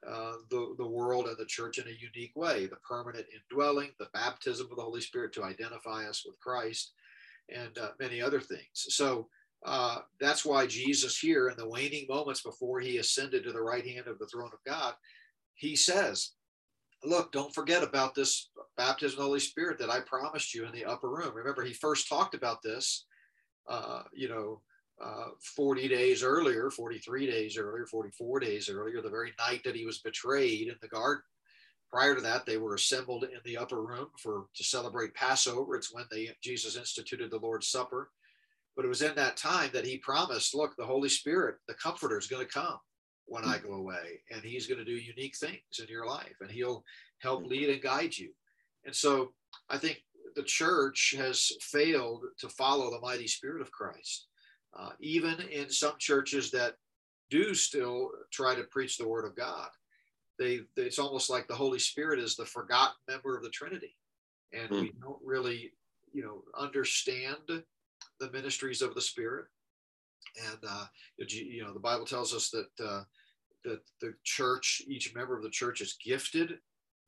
Speaker 2: uh, the, the world and the church in a unique way the permanent indwelling, the baptism of the Holy Spirit to identify us with Christ, and uh, many other things. So uh, that's why Jesus, here in the waning moments before he ascended to the right hand of the throne of God, he says, Look, don't forget about this baptism of the Holy Spirit that I promised you in the upper room. Remember, he first talked about this, uh, you know, uh, 40 days earlier, 43 days earlier, 44 days earlier, the very night that he was betrayed in the garden. Prior to that, they were assembled in the upper room for to celebrate Passover. It's when they Jesus instituted the Lord's Supper. But it was in that time that he promised, look, the Holy Spirit, the Comforter, is going to come when I go away, and he's going to do unique things in your life, and he'll help lead and guide you. And so I think the church has failed to follow the mighty Spirit of Christ uh, even in some churches that do still try to preach the word of God. They, they, it's almost like the Holy Spirit is the forgotten member of the Trinity, and mm. we don't really, you know, understand the ministries of the Spirit. And uh, you know, the Bible tells us that uh, that the church, each member of the church, is gifted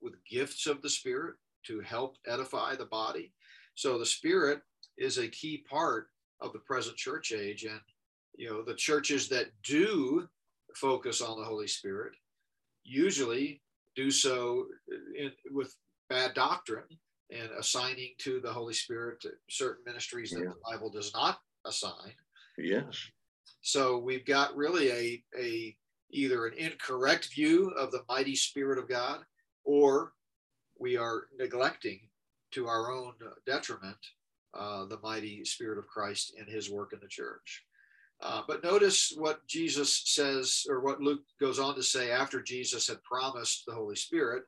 Speaker 2: with gifts of the Spirit to help edify the body. So the Spirit is a key part of the present church age. And, you know, the churches that do focus on the Holy Spirit usually do so uh, in, with bad doctrine and assigning to the Holy Spirit certain ministries that yeah. the Bible does not assign.
Speaker 1: Yes.
Speaker 2: So we've got really a, a either an incorrect view of the mighty Spirit of God, or we are neglecting to our own detriment uh, the mighty Spirit of Christ and his work in the church. Uh, but notice what Jesus says, or what Luke goes on to say after Jesus had promised the Holy Spirit.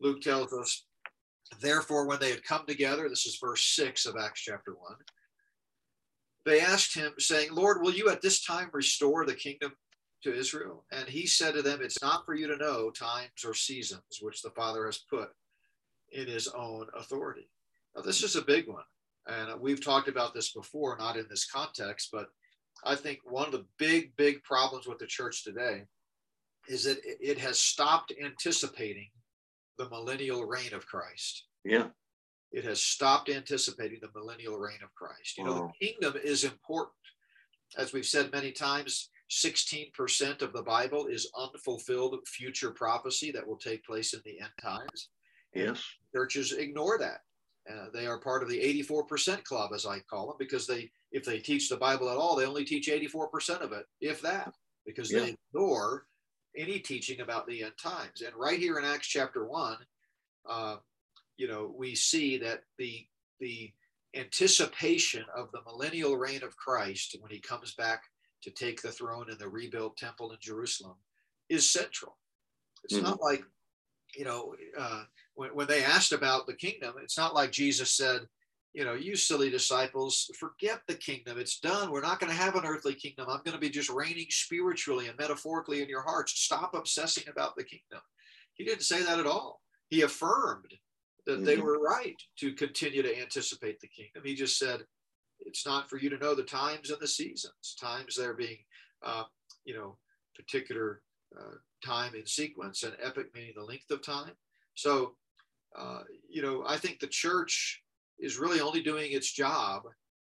Speaker 2: Luke tells us, therefore, when they had come together, this is verse 6 of Acts chapter 1, they asked him, saying, Lord, will you at this time restore the kingdom to Israel? And he said to them, It's not for you to know times or seasons which the Father has put in his own authority. Now, this is a big one. And uh, we've talked about this before, not in this context, but I think one of the big, big problems with the church today is that it has stopped anticipating the millennial reign of Christ.
Speaker 1: Yeah.
Speaker 2: It has stopped anticipating the millennial reign of Christ. You know, the kingdom is important. As we've said many times, 16% of the Bible is unfulfilled future prophecy that will take place in the end times.
Speaker 1: Yes.
Speaker 2: Churches ignore that. Uh, they are part of the 84% club, as I call them, because they, if they teach the Bible at all, they only teach 84% of it, if that, because yeah. they ignore any teaching about the end times. And right here in Acts chapter one, uh, you know, we see that the the anticipation of the millennial reign of Christ when he comes back to take the throne in the rebuilt temple in Jerusalem is central. It's
Speaker 1: Mhm.
Speaker 2: not like, you know, uh, when, when they asked about the kingdom, it's not like Jesus said, you know, you silly disciples, forget the kingdom. It's done. We're not going to have an earthly kingdom. I'm going to be just reigning spiritually and metaphorically in your hearts. Stop obsessing about the kingdom. He didn't say that at all. He affirmed that they
Speaker 1: Mhm.
Speaker 2: were right to continue to anticipate the kingdom. He just said, it's not for you to know the times and the seasons, times there being, uh, you know, particular uh, time in sequence and epic meaning the length of time. So, uh, you know, I think the church is really only doing its job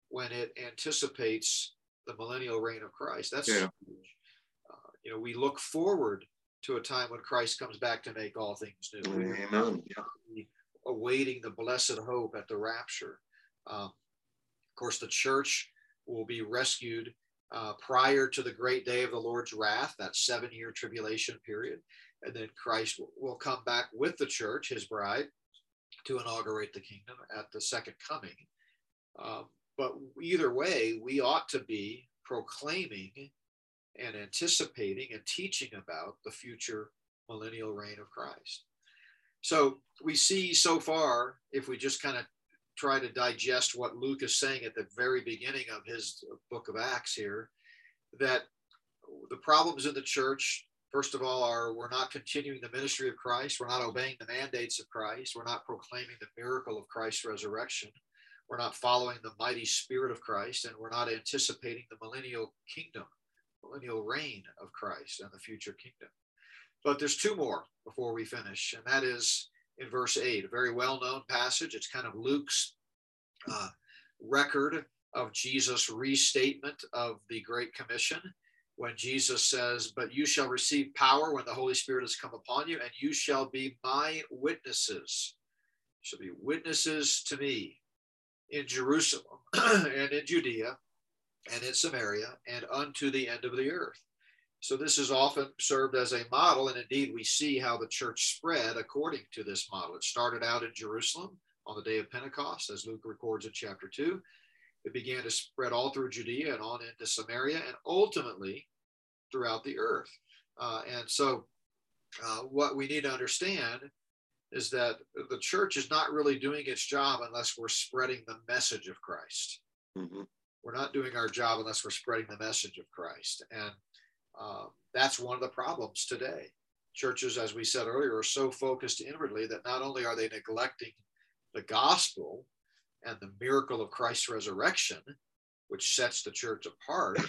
Speaker 2: when it anticipates the millennial reign of Christ. That's,
Speaker 1: Yeah.
Speaker 2: Uh, you know, we look forward to a time when Christ comes back to make all things new.
Speaker 1: Amen. Yeah.
Speaker 2: awaiting the blessed hope at the rapture. Um, of course, the church will be rescued uh, prior to the great day of the Lord's wrath, that seven year tribulation period. And then Christ will, will come back with the church, his bride, to inaugurate the kingdom at the second coming. Um, but either way, we ought to be proclaiming and anticipating and teaching about the future millennial reign of Christ. So we see so far, if we just kind of try to digest what Luke is saying at the very beginning of his book of Acts here, that the problems in the church, first of all, are we're not continuing the ministry of Christ, we're not obeying the mandates of Christ, we're not proclaiming the miracle of Christ's resurrection, we're not following the mighty spirit of Christ, and we're not anticipating the millennial kingdom, millennial reign of Christ and the future kingdom. But there's two more before we finish, and that is in verse 8, a very well known passage. It's kind of Luke's uh, record of Jesus' restatement of the Great Commission when Jesus says, But you shall receive power when the Holy Spirit has come upon you, and you shall be my witnesses. You shall be witnesses to me in Jerusalem and in Judea and in Samaria and unto the end of the earth. So this is often served as a model, and indeed we see how the church spread according to this model. It started out in Jerusalem on the day of Pentecost, as Luke records in chapter 2. It began to spread all through Judea and on into Samaria, and ultimately throughout the earth. Uh, and so, uh, what we need to understand is that the church is not really doing its job unless we're spreading the message of Christ.
Speaker 1: Mhm.
Speaker 2: We're not doing our job unless we're spreading the message of Christ. And uh, that's one of the problems today. Churches, as we said earlier, are so focused inwardly that not only are they neglecting the gospel and the miracle of Christ's resurrection, which sets the church apart,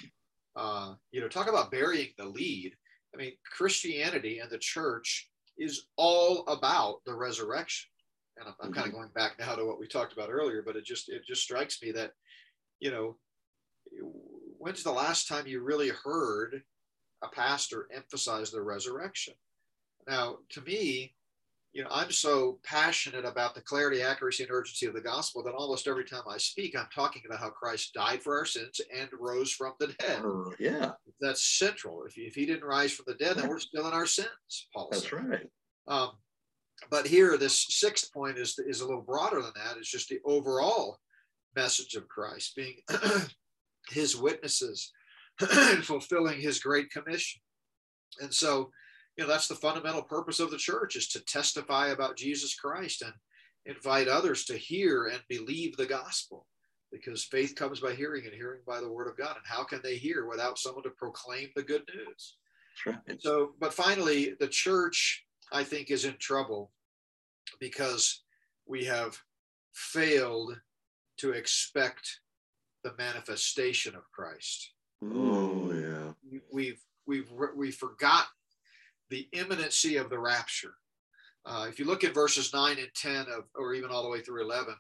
Speaker 2: uh, you know, talk about burying the lead. I mean, Christianity and the church is all about the resurrection. And I'm, I'm kind of going back now to what we talked about earlier, but it just it just strikes me that, you know, when's the last time you really heard a pastor emphasize the resurrection? Now, to me, you know, I'm so passionate about the clarity, accuracy, and urgency of the gospel that almost every time I speak, I'm talking about how Christ died for our sins and rose from the dead.
Speaker 1: Uh, yeah,
Speaker 2: That's central. If, if he didn't rise from the dead, then we're still in our sins, Paul
Speaker 1: that's
Speaker 2: said.
Speaker 1: right.
Speaker 2: Um, but here, this sixth point is, is a little broader than that. It's just the overall message of Christ being his witnesses and fulfilling his great commission. And so, you know, that's the fundamental purpose of the church is to testify about Jesus Christ and invite others to hear and believe the gospel because faith comes by hearing and hearing by the word of God. And how can they hear without someone to proclaim the good news?
Speaker 1: Right.
Speaker 2: And so, but finally, the church, I think, is in trouble because we have failed to expect the manifestation of Christ.
Speaker 1: Oh yeah.
Speaker 2: We've we've we've forgotten the imminency of the rapture. Uh, if you look at verses nine and ten of, or even all the way through eleven,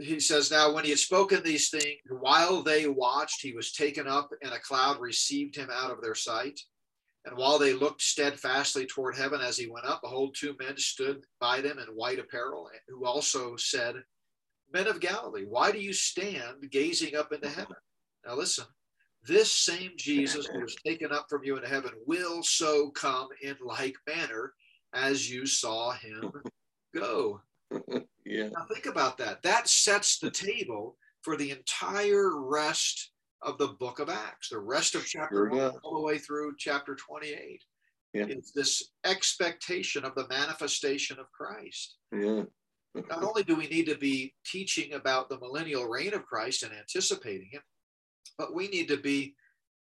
Speaker 2: he says, "Now when he had spoken these things, while they watched, he was taken up, and a cloud received him out of their sight." And while they looked steadfastly toward heaven as he went up, behold, two men stood by them in white apparel, who also said, Men of Galilee, why do you stand gazing up into heaven? Now listen, this same Jesus who was taken up from you into heaven will so come in like manner as you saw him go.
Speaker 1: Yeah.
Speaker 2: Now think about that. That sets the table for the entire rest of the book of Acts. The rest of chapter sure one, all the way through chapter 28. Yeah. It's this expectation of the manifestation of Christ.
Speaker 1: Yeah.
Speaker 2: Not only do we need to be teaching about the millennial reign of Christ and anticipating it, but we need to be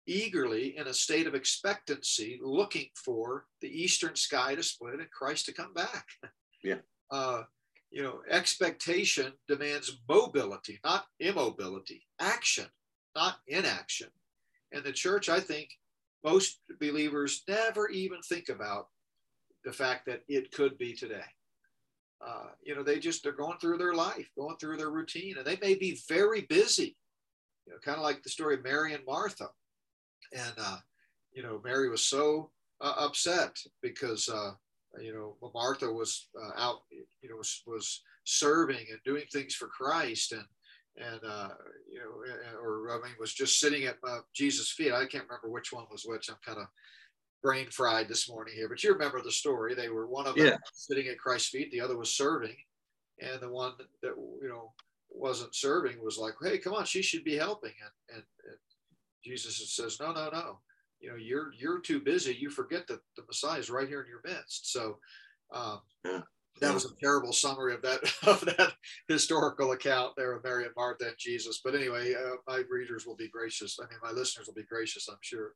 Speaker 2: eagerly in a state of expectancy looking for the eastern sky to split and Christ to come back.
Speaker 1: Yeah.
Speaker 2: Uh, you know, expectation demands mobility, not immobility, action, not inaction. And the church, I think, most believers never even think about the fact that it could be today. Uh, you know, they just they're going through their life, going through their routine, and they may be very busy. You know, kind of like the story of Mary and Martha. And uh, you know, Mary was so uh, upset because uh, you know Martha was uh, out, you know, was, was serving and doing things for Christ, and and uh, you know, or I mean, was just sitting at uh, Jesus' feet. I can't remember which one was which. I'm kind of brain fried this morning here, but you remember the story. They were one of them yeah. sitting at Christ's feet, the other was serving, and the one that you know wasn't serving was like, "Hey, come on, she should be helping." And, and, and Jesus says, "No, no, no. You know, you're you're too busy. You forget that the Messiah is right here in your midst." So. Um, yeah that was a terrible summary of that of that historical account there of Mary and Martha and Jesus. But anyway, uh, my readers will be gracious. I mean, my listeners will be gracious, I'm sure.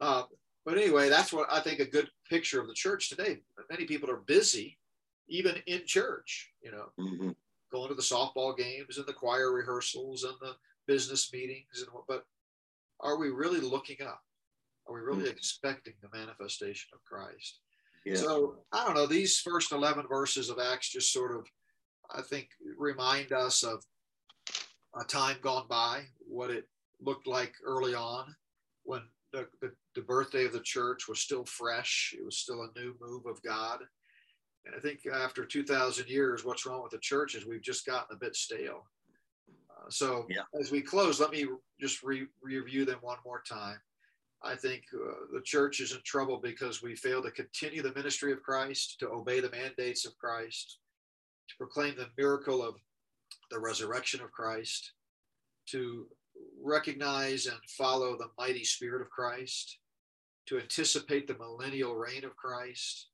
Speaker 2: Uh, but anyway, that's what I think a good picture of the church today. Many people are busy, even in church. You know, mm-hmm. Going to the softball games and the choir rehearsals and the business meetings and what. But are we really looking up? Are we really mm-hmm. expecting the manifestation of Christ? Yeah. So I don't know. These first 11 verses of Acts just sort of, I think, remind us of a time gone by, what it looked like early on when the, the, the birthday of the church was still fresh. It was still a new move of God. And I think after 2,000 years, what's wrong with the church is we've just gotten a bit stale. Uh, so yeah. as we close, let me just re- review them one more time. I think uh, the church is in trouble because we fail to continue the ministry of Christ, to obey the mandates of Christ, to proclaim the miracle of the resurrection of Christ, to recognize and follow the mighty spirit of Christ, to anticipate the millennial reign of Christ,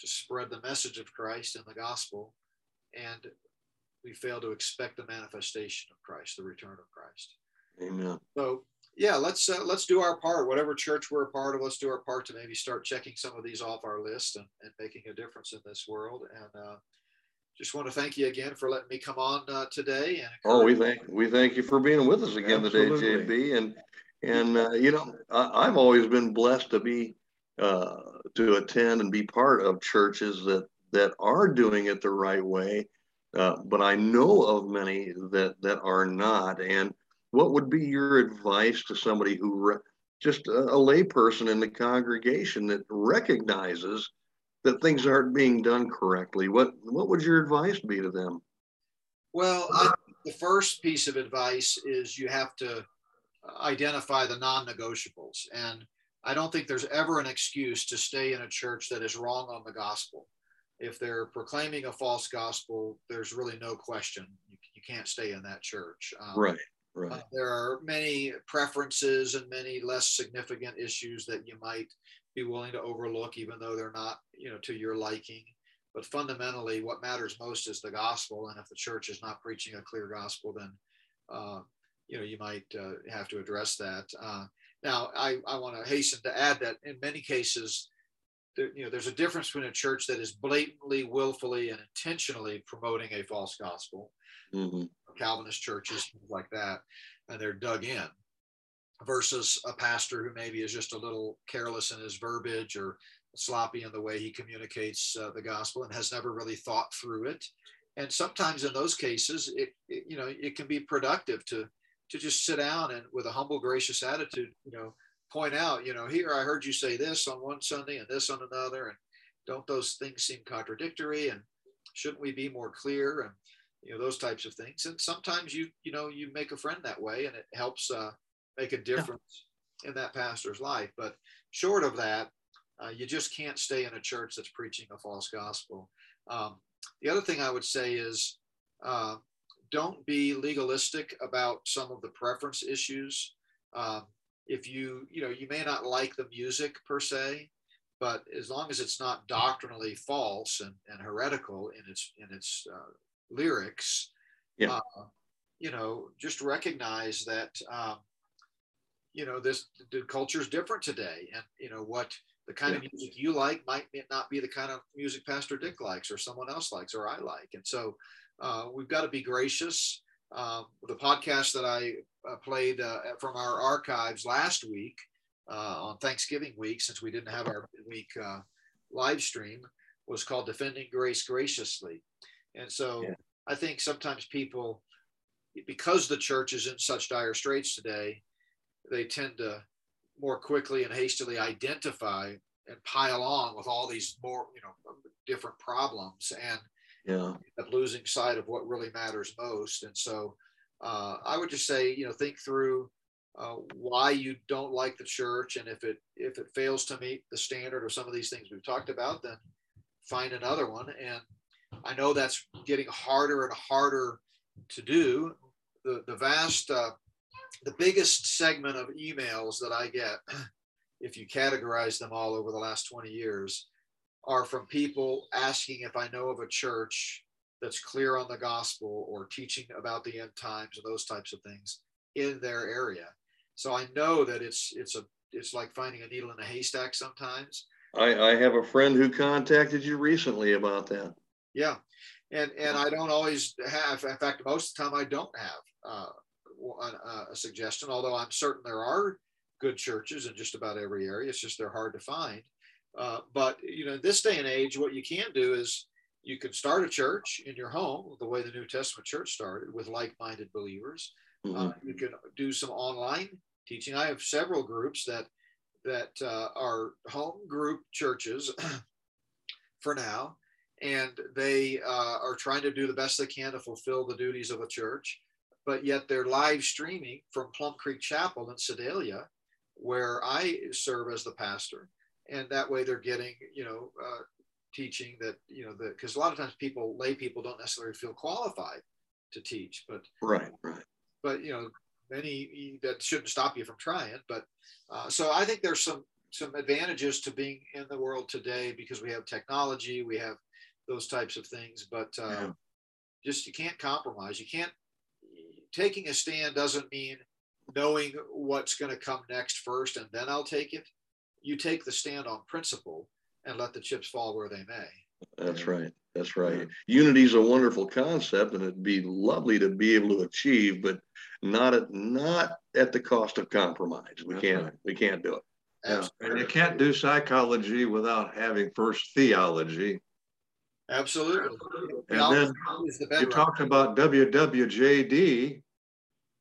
Speaker 2: to spread the message of Christ and the gospel, and we fail to expect the manifestation of Christ, the return of Christ.
Speaker 1: Amen.
Speaker 2: So yeah, let's uh, let's do our part. Whatever church we're a part of, let's do our part to maybe start checking some of these off our list and, and making a difference in this world. And uh, just want to thank you again for letting me come on uh, today. And
Speaker 1: oh, we thank we thank you for being with us again Absolutely. today, JB. And and uh, you know, I, have always been blessed to be uh, to attend and be part of churches that that are doing it the right way. Uh, but I know of many that that are not, and what would be your advice to somebody who re- just a, a layperson in the congregation that recognizes that things aren't being done correctly? What what would your advice be to them?
Speaker 2: Well I, the first piece of advice is you have to identify the non-negotiables. And i don't think there's ever an excuse to stay in a church that is wrong on the gospel if they're proclaiming a false gospel there's really no question you, you can't stay in that church
Speaker 1: um, right
Speaker 2: Right. Uh, there are many preferences and many less significant issues that you might be willing to overlook, even though they're not, you know, to your liking. But fundamentally, what matters most is the gospel. And if the church is not preaching a clear gospel, then, uh, you know, you might uh, have to address that. Now, I, I want to hasten to add that in many cases, there, you know, there's a difference between a church that is blatantly, willfully, and intentionally promoting a false gospel. Mm-hmm Calvinist churches, things like that, and they're dug in, versus a pastor who maybe is just a little careless in his verbiage or sloppy in the way he communicates uh, the gospel and has never really thought through it. And sometimes in those cases, it, it, you know it can be productive to to just sit down and with a humble, gracious attitude, you know, point out, you know, here I heard you say this on one Sunday and this on another, and don't those things seem contradictory? And shouldn't we be more clear? And you know those types of things and sometimes you you know you make a friend that way and it helps uh, make a difference yeah. in that pastor's life but short of that uh, you just can't stay in a church that's preaching a false gospel um, the other thing i would say is uh, don't be legalistic about some of the preference issues. Um, if you, you know, you may not like the music per se, but as long as it's not doctrinally false and, and heretical in its in its uh, lyrics,
Speaker 1: Yeah.
Speaker 2: uh, you know, just recognize that um, you know this the culture is different today, and you know what the kind of music you like might not be the kind of music Pastor Dick likes, or someone else likes, or I like, and so uh, we've got to be gracious. Um, the podcast that I uh, played uh, from our archives last week uh, on Thanksgiving week, since we didn't have our week uh, live stream, was called Defending Grace Graciously. And so
Speaker 1: Yeah.
Speaker 2: I think sometimes people, because the church is in such dire straits today, they tend to more quickly and hastily identify and pile on with all these more, you know, different problems and
Speaker 1: Yeah.
Speaker 2: losing sight of what really matters most. And so uh, I would just say, you know, think through uh, why you don't like the church, and if it if it fails to meet the standard of some of these things we've talked about, then find another one. And I know that's getting harder and harder to do. The the vast uh, the biggest segment of emails that I get, if you categorize them all over the last 20 years, are from people asking if I know of a church that's clear on the gospel or teaching about the end times and those types of things in their area. So I know that it's it's a it's like finding a needle in a haystack sometimes.
Speaker 1: I, I have a friend who contacted you recently about that.
Speaker 2: Yeah, and and I don't always have. In fact, most of the time I don't have uh, a, a suggestion. Although I'm certain there are good churches in just about every area. It's just they're hard to find. Uh, but you know, this day and age, what you can do is you can start a church in your home, the way the New Testament church started, with like-minded believers.
Speaker 1: Mhm.
Speaker 2: Uh, you can do some online teaching. I have several groups that that uh, are home group churches for now, and they uh, are trying to do the best they can to fulfill the duties of a church. But yet they're live streaming from Plum Creek Chapel in Sedalia, where I serve as the pastor, and that way they're getting you know uh, teaching that you know that because a lot of times people lay people don't necessarily feel qualified to teach, but
Speaker 1: Right, right.
Speaker 2: but you know many that shouldn't stop you from trying but uh, so i think there's some some advantages to being in the world today because we have technology we have those types of things but uh,
Speaker 1: Yeah.
Speaker 2: just you can't compromise you can't taking a stand doesn't mean knowing what's going to come next first and then i'll take it you take the stand on principle and let the chips fall where they may
Speaker 1: That's right. That's right. Unity is a wonderful concept, and it'd be lovely to be able to achieve, but not at not at the cost of compromise. We
Speaker 3: That's
Speaker 1: can't.
Speaker 3: right.
Speaker 1: We can't do it.
Speaker 3: Yeah. And you can't do psychology without having first theology.
Speaker 2: absolutely
Speaker 3: And then
Speaker 2: the
Speaker 3: you talked about WWJD,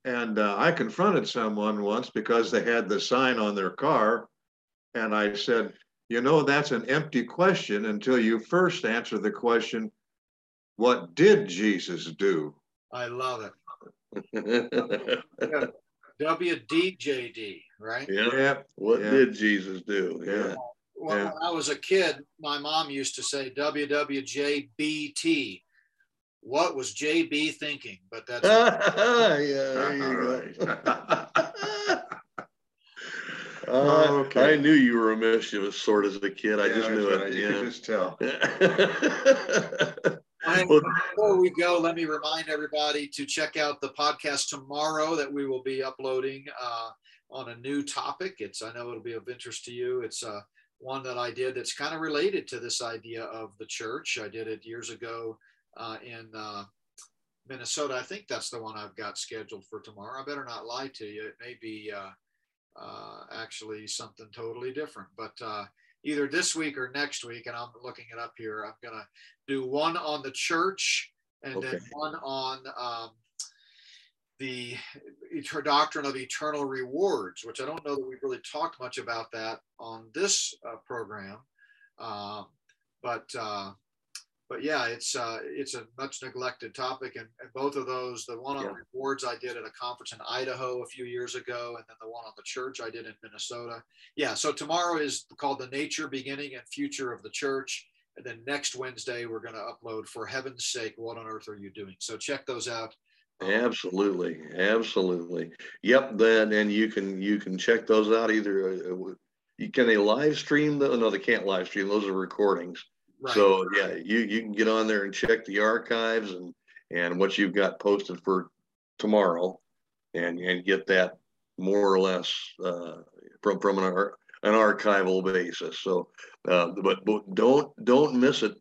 Speaker 3: and uh, I confronted someone once because they had the sign on their car, and I said, "You know, that's an empty question until you first answer the question, what did Jesus do?"
Speaker 2: i love it
Speaker 1: yeah.
Speaker 2: WDJD, right?
Speaker 3: Yeah,
Speaker 1: What
Speaker 3: Yeah.
Speaker 1: did Jesus do?
Speaker 3: Yeah.
Speaker 1: Yeah.
Speaker 2: When,
Speaker 3: Yeah.
Speaker 2: when I was a kid, my mom used to say WWJBT. What was JB thinking? But that's
Speaker 1: yeah. There you go. Uh,
Speaker 3: Okay.
Speaker 1: I knew you were a mischievous sort as a kid. I just knew
Speaker 3: that's
Speaker 1: it.
Speaker 3: right. You
Speaker 1: Yeah.
Speaker 3: could just tell.
Speaker 1: Well-
Speaker 2: before we go, let me remind everybody to check out the podcast tomorrow that we will be uploading uh, on a new topic. It's I know it'll be of interest to you. It's uh, one that I did that's kind of related to this idea of the church. I did it years ago uh, in uh, Minnesota. I think that's the one I've got scheduled for tomorrow. I better not lie to you. It may be uh, uh, actually something totally different, but uh, either this week or next week, and I'm looking it up here. I'm gonna do one on the church and then one on um, the doctrine of eternal rewards, which I don't know that we've really talked much about that on this uh, program. Um, but uh, but yeah, it's uh, it's a much neglected topic, and, and both of those, the one on
Speaker 1: Yeah.
Speaker 2: rewards I did at a conference in Idaho a few years ago, and then the one on the church I did in Minnesota. Yeah, so tomorrow is called the Nature, Beginning, and Future of the Church. And then next Wednesday, we're going to upload For Heaven's Sake, What on Earth Are You Doing? So check those out
Speaker 1: Absolutely, absolutely. Yep. Then and you can you can check those out either. Uh, you can they live stream the no they can't live stream those are recordings. Right. So yeah, you you can get on there and check the archives and and what you've got posted for tomorrow, and and get that more or less uh, from from an an archival basis. So, uh, but, but don't don't miss it,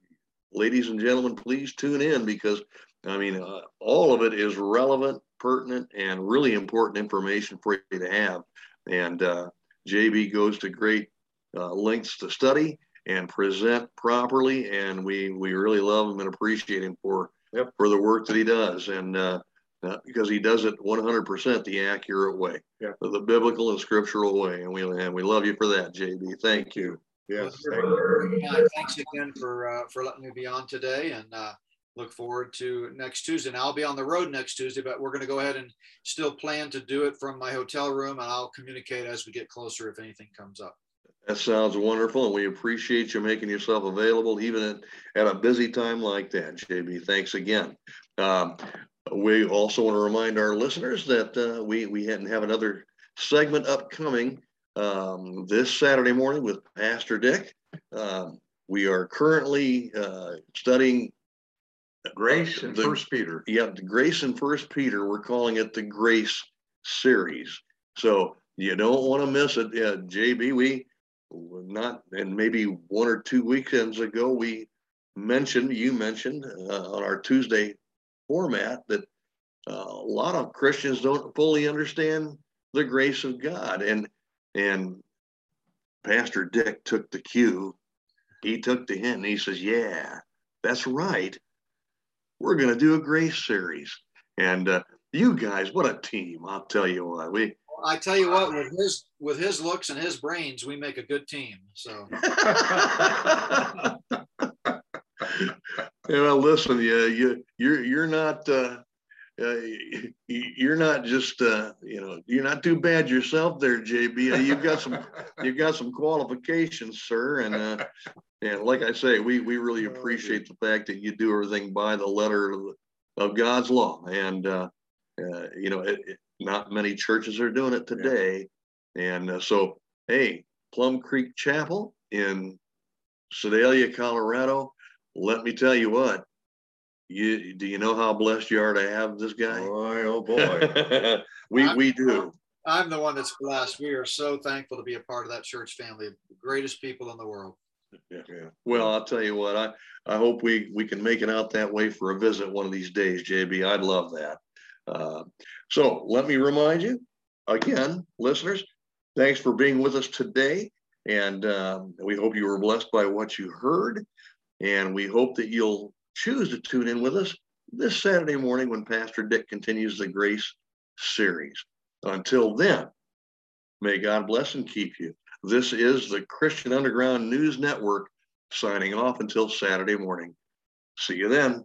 Speaker 1: ladies and gentlemen. Please tune in because I mean uh, all of it is relevant, pertinent, and really important information for you to have. And uh, JB goes to great uh, lengths to study and present properly, and we we really love him and appreciate him for yep. for the work that he does. And uh, uh, because he does it 100% the accurate way, yeah. the biblical and scriptural way. And we and we love you for that, JB. Thank you.
Speaker 3: Yes.
Speaker 2: Thank you. Uh, thanks again for uh, for letting me be on today, and uh, look forward to next Tuesday. And I'll be on the road next Tuesday, but we're going to go ahead and still plan to do it from my hotel room, and I'll communicate as we get closer if anything comes up.
Speaker 1: That sounds wonderful, and we appreciate you making yourself available even at, at a busy time like that, JB. Thanks again. Um, we also want to remind our listeners that uh, we we have another segment upcoming um, this Saturday morning with Pastor Dick. Um, we are currently uh, studying
Speaker 3: Grace and First Peter.
Speaker 1: Yeah, the Grace and First Peter. We're calling it the Grace series. So you don't want to miss it. Yeah, JB, we not and maybe one or two weekends ago we mentioned you mentioned uh, on our Tuesday format that uh, a lot of Christians don't fully understand the grace of God. And and Pastor Dick took the cue. He took the hint and he says, Yeah, that's right. We're going to do a grace series. And uh, you guys, what a team. I'll tell you what. We
Speaker 2: I tell you what, with his with his looks and his brains, we make a good team. So
Speaker 1: you know, listen, you you you're you're not uh, uh, you're not just uh, you know you're not too bad yourself there, JB. Uh, you've got some you've got some qualifications, sir, and uh, and like I say, we we really oh, appreciate the fact that you do everything by the letter of, of God's law, and uh, uh, you know, it, it, not many churches are doing it today, and uh, so hey, Plum Creek Chapel in Sedalia, Colorado let me tell you what. You do you know how blessed you are to have this guy?
Speaker 3: Boy, oh boy.
Speaker 1: we I'm, we do.
Speaker 2: I'm the one that's blessed. We are so thankful to be a part of that church family, the greatest people in the world.
Speaker 1: Yeah. yeah. Well, I'll tell you what. I I hope we we can make it out that way for a visit one of these days, JB. I'd love that. Uh, so let me remind you again, listeners. Thanks for being with us today, and um, we hope you were blessed by what you heard. And we hope that you'll choose to tune in with us this Saturday morning when Pastor Dick continues the Grace series. Until then, may God bless and keep you. This is the Christian Underground News Network signing off until Saturday morning. See you then.